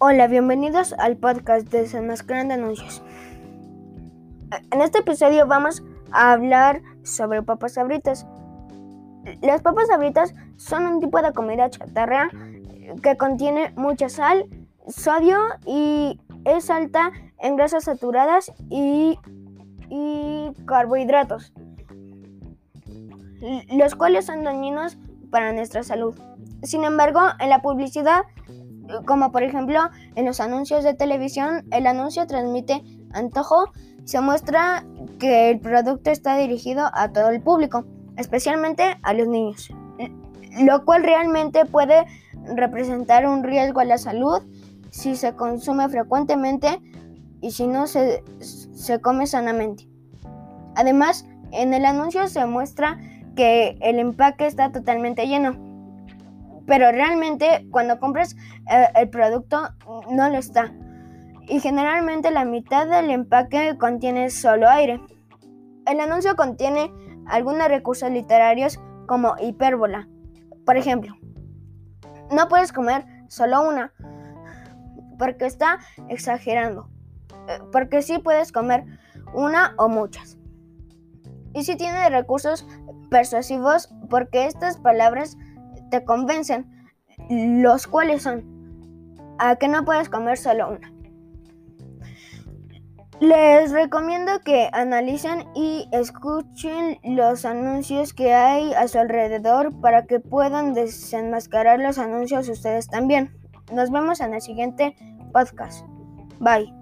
Hola, bienvenidos al podcast de Desenmascarando Anuncios. En este episodio vamos a hablar sobre papas sabritas. Las papas sabritas son un tipo de comida chatarra que contiene mucha sal, sodio y es alta en grasas saturadas y, y carbohidratos, los cuales son dañinos para nuestra salud. Sin embargo, en la publicidad como por ejemplo en los anuncios de televisión, el anuncio transmite antojo, se muestra que el producto está dirigido a todo el público, especialmente a los niños, lo cual realmente puede representar un riesgo a la salud si se consume frecuentemente y si no se, se come sanamente. Además, en el anuncio se muestra que el empaque está totalmente lleno, pero realmente cuando compras eh, el producto no lo está. Y generalmente la mitad del empaque contiene solo aire. El anuncio contiene algunos recursos literarios como hipérbola. Por ejemplo, no puedes comer solo una porque está exagerando. Eh, porque sí puedes comer una o muchas. Y sí tiene recursos persuasivos porque estas palabras te convencen, los cuales son a que no puedes comer solo una. Les recomiendo que analicen y escuchen los anuncios que hay a su alrededor para que puedan desenmascarar los anuncios ustedes también. Nos vemos en el siguiente podcast. Bye.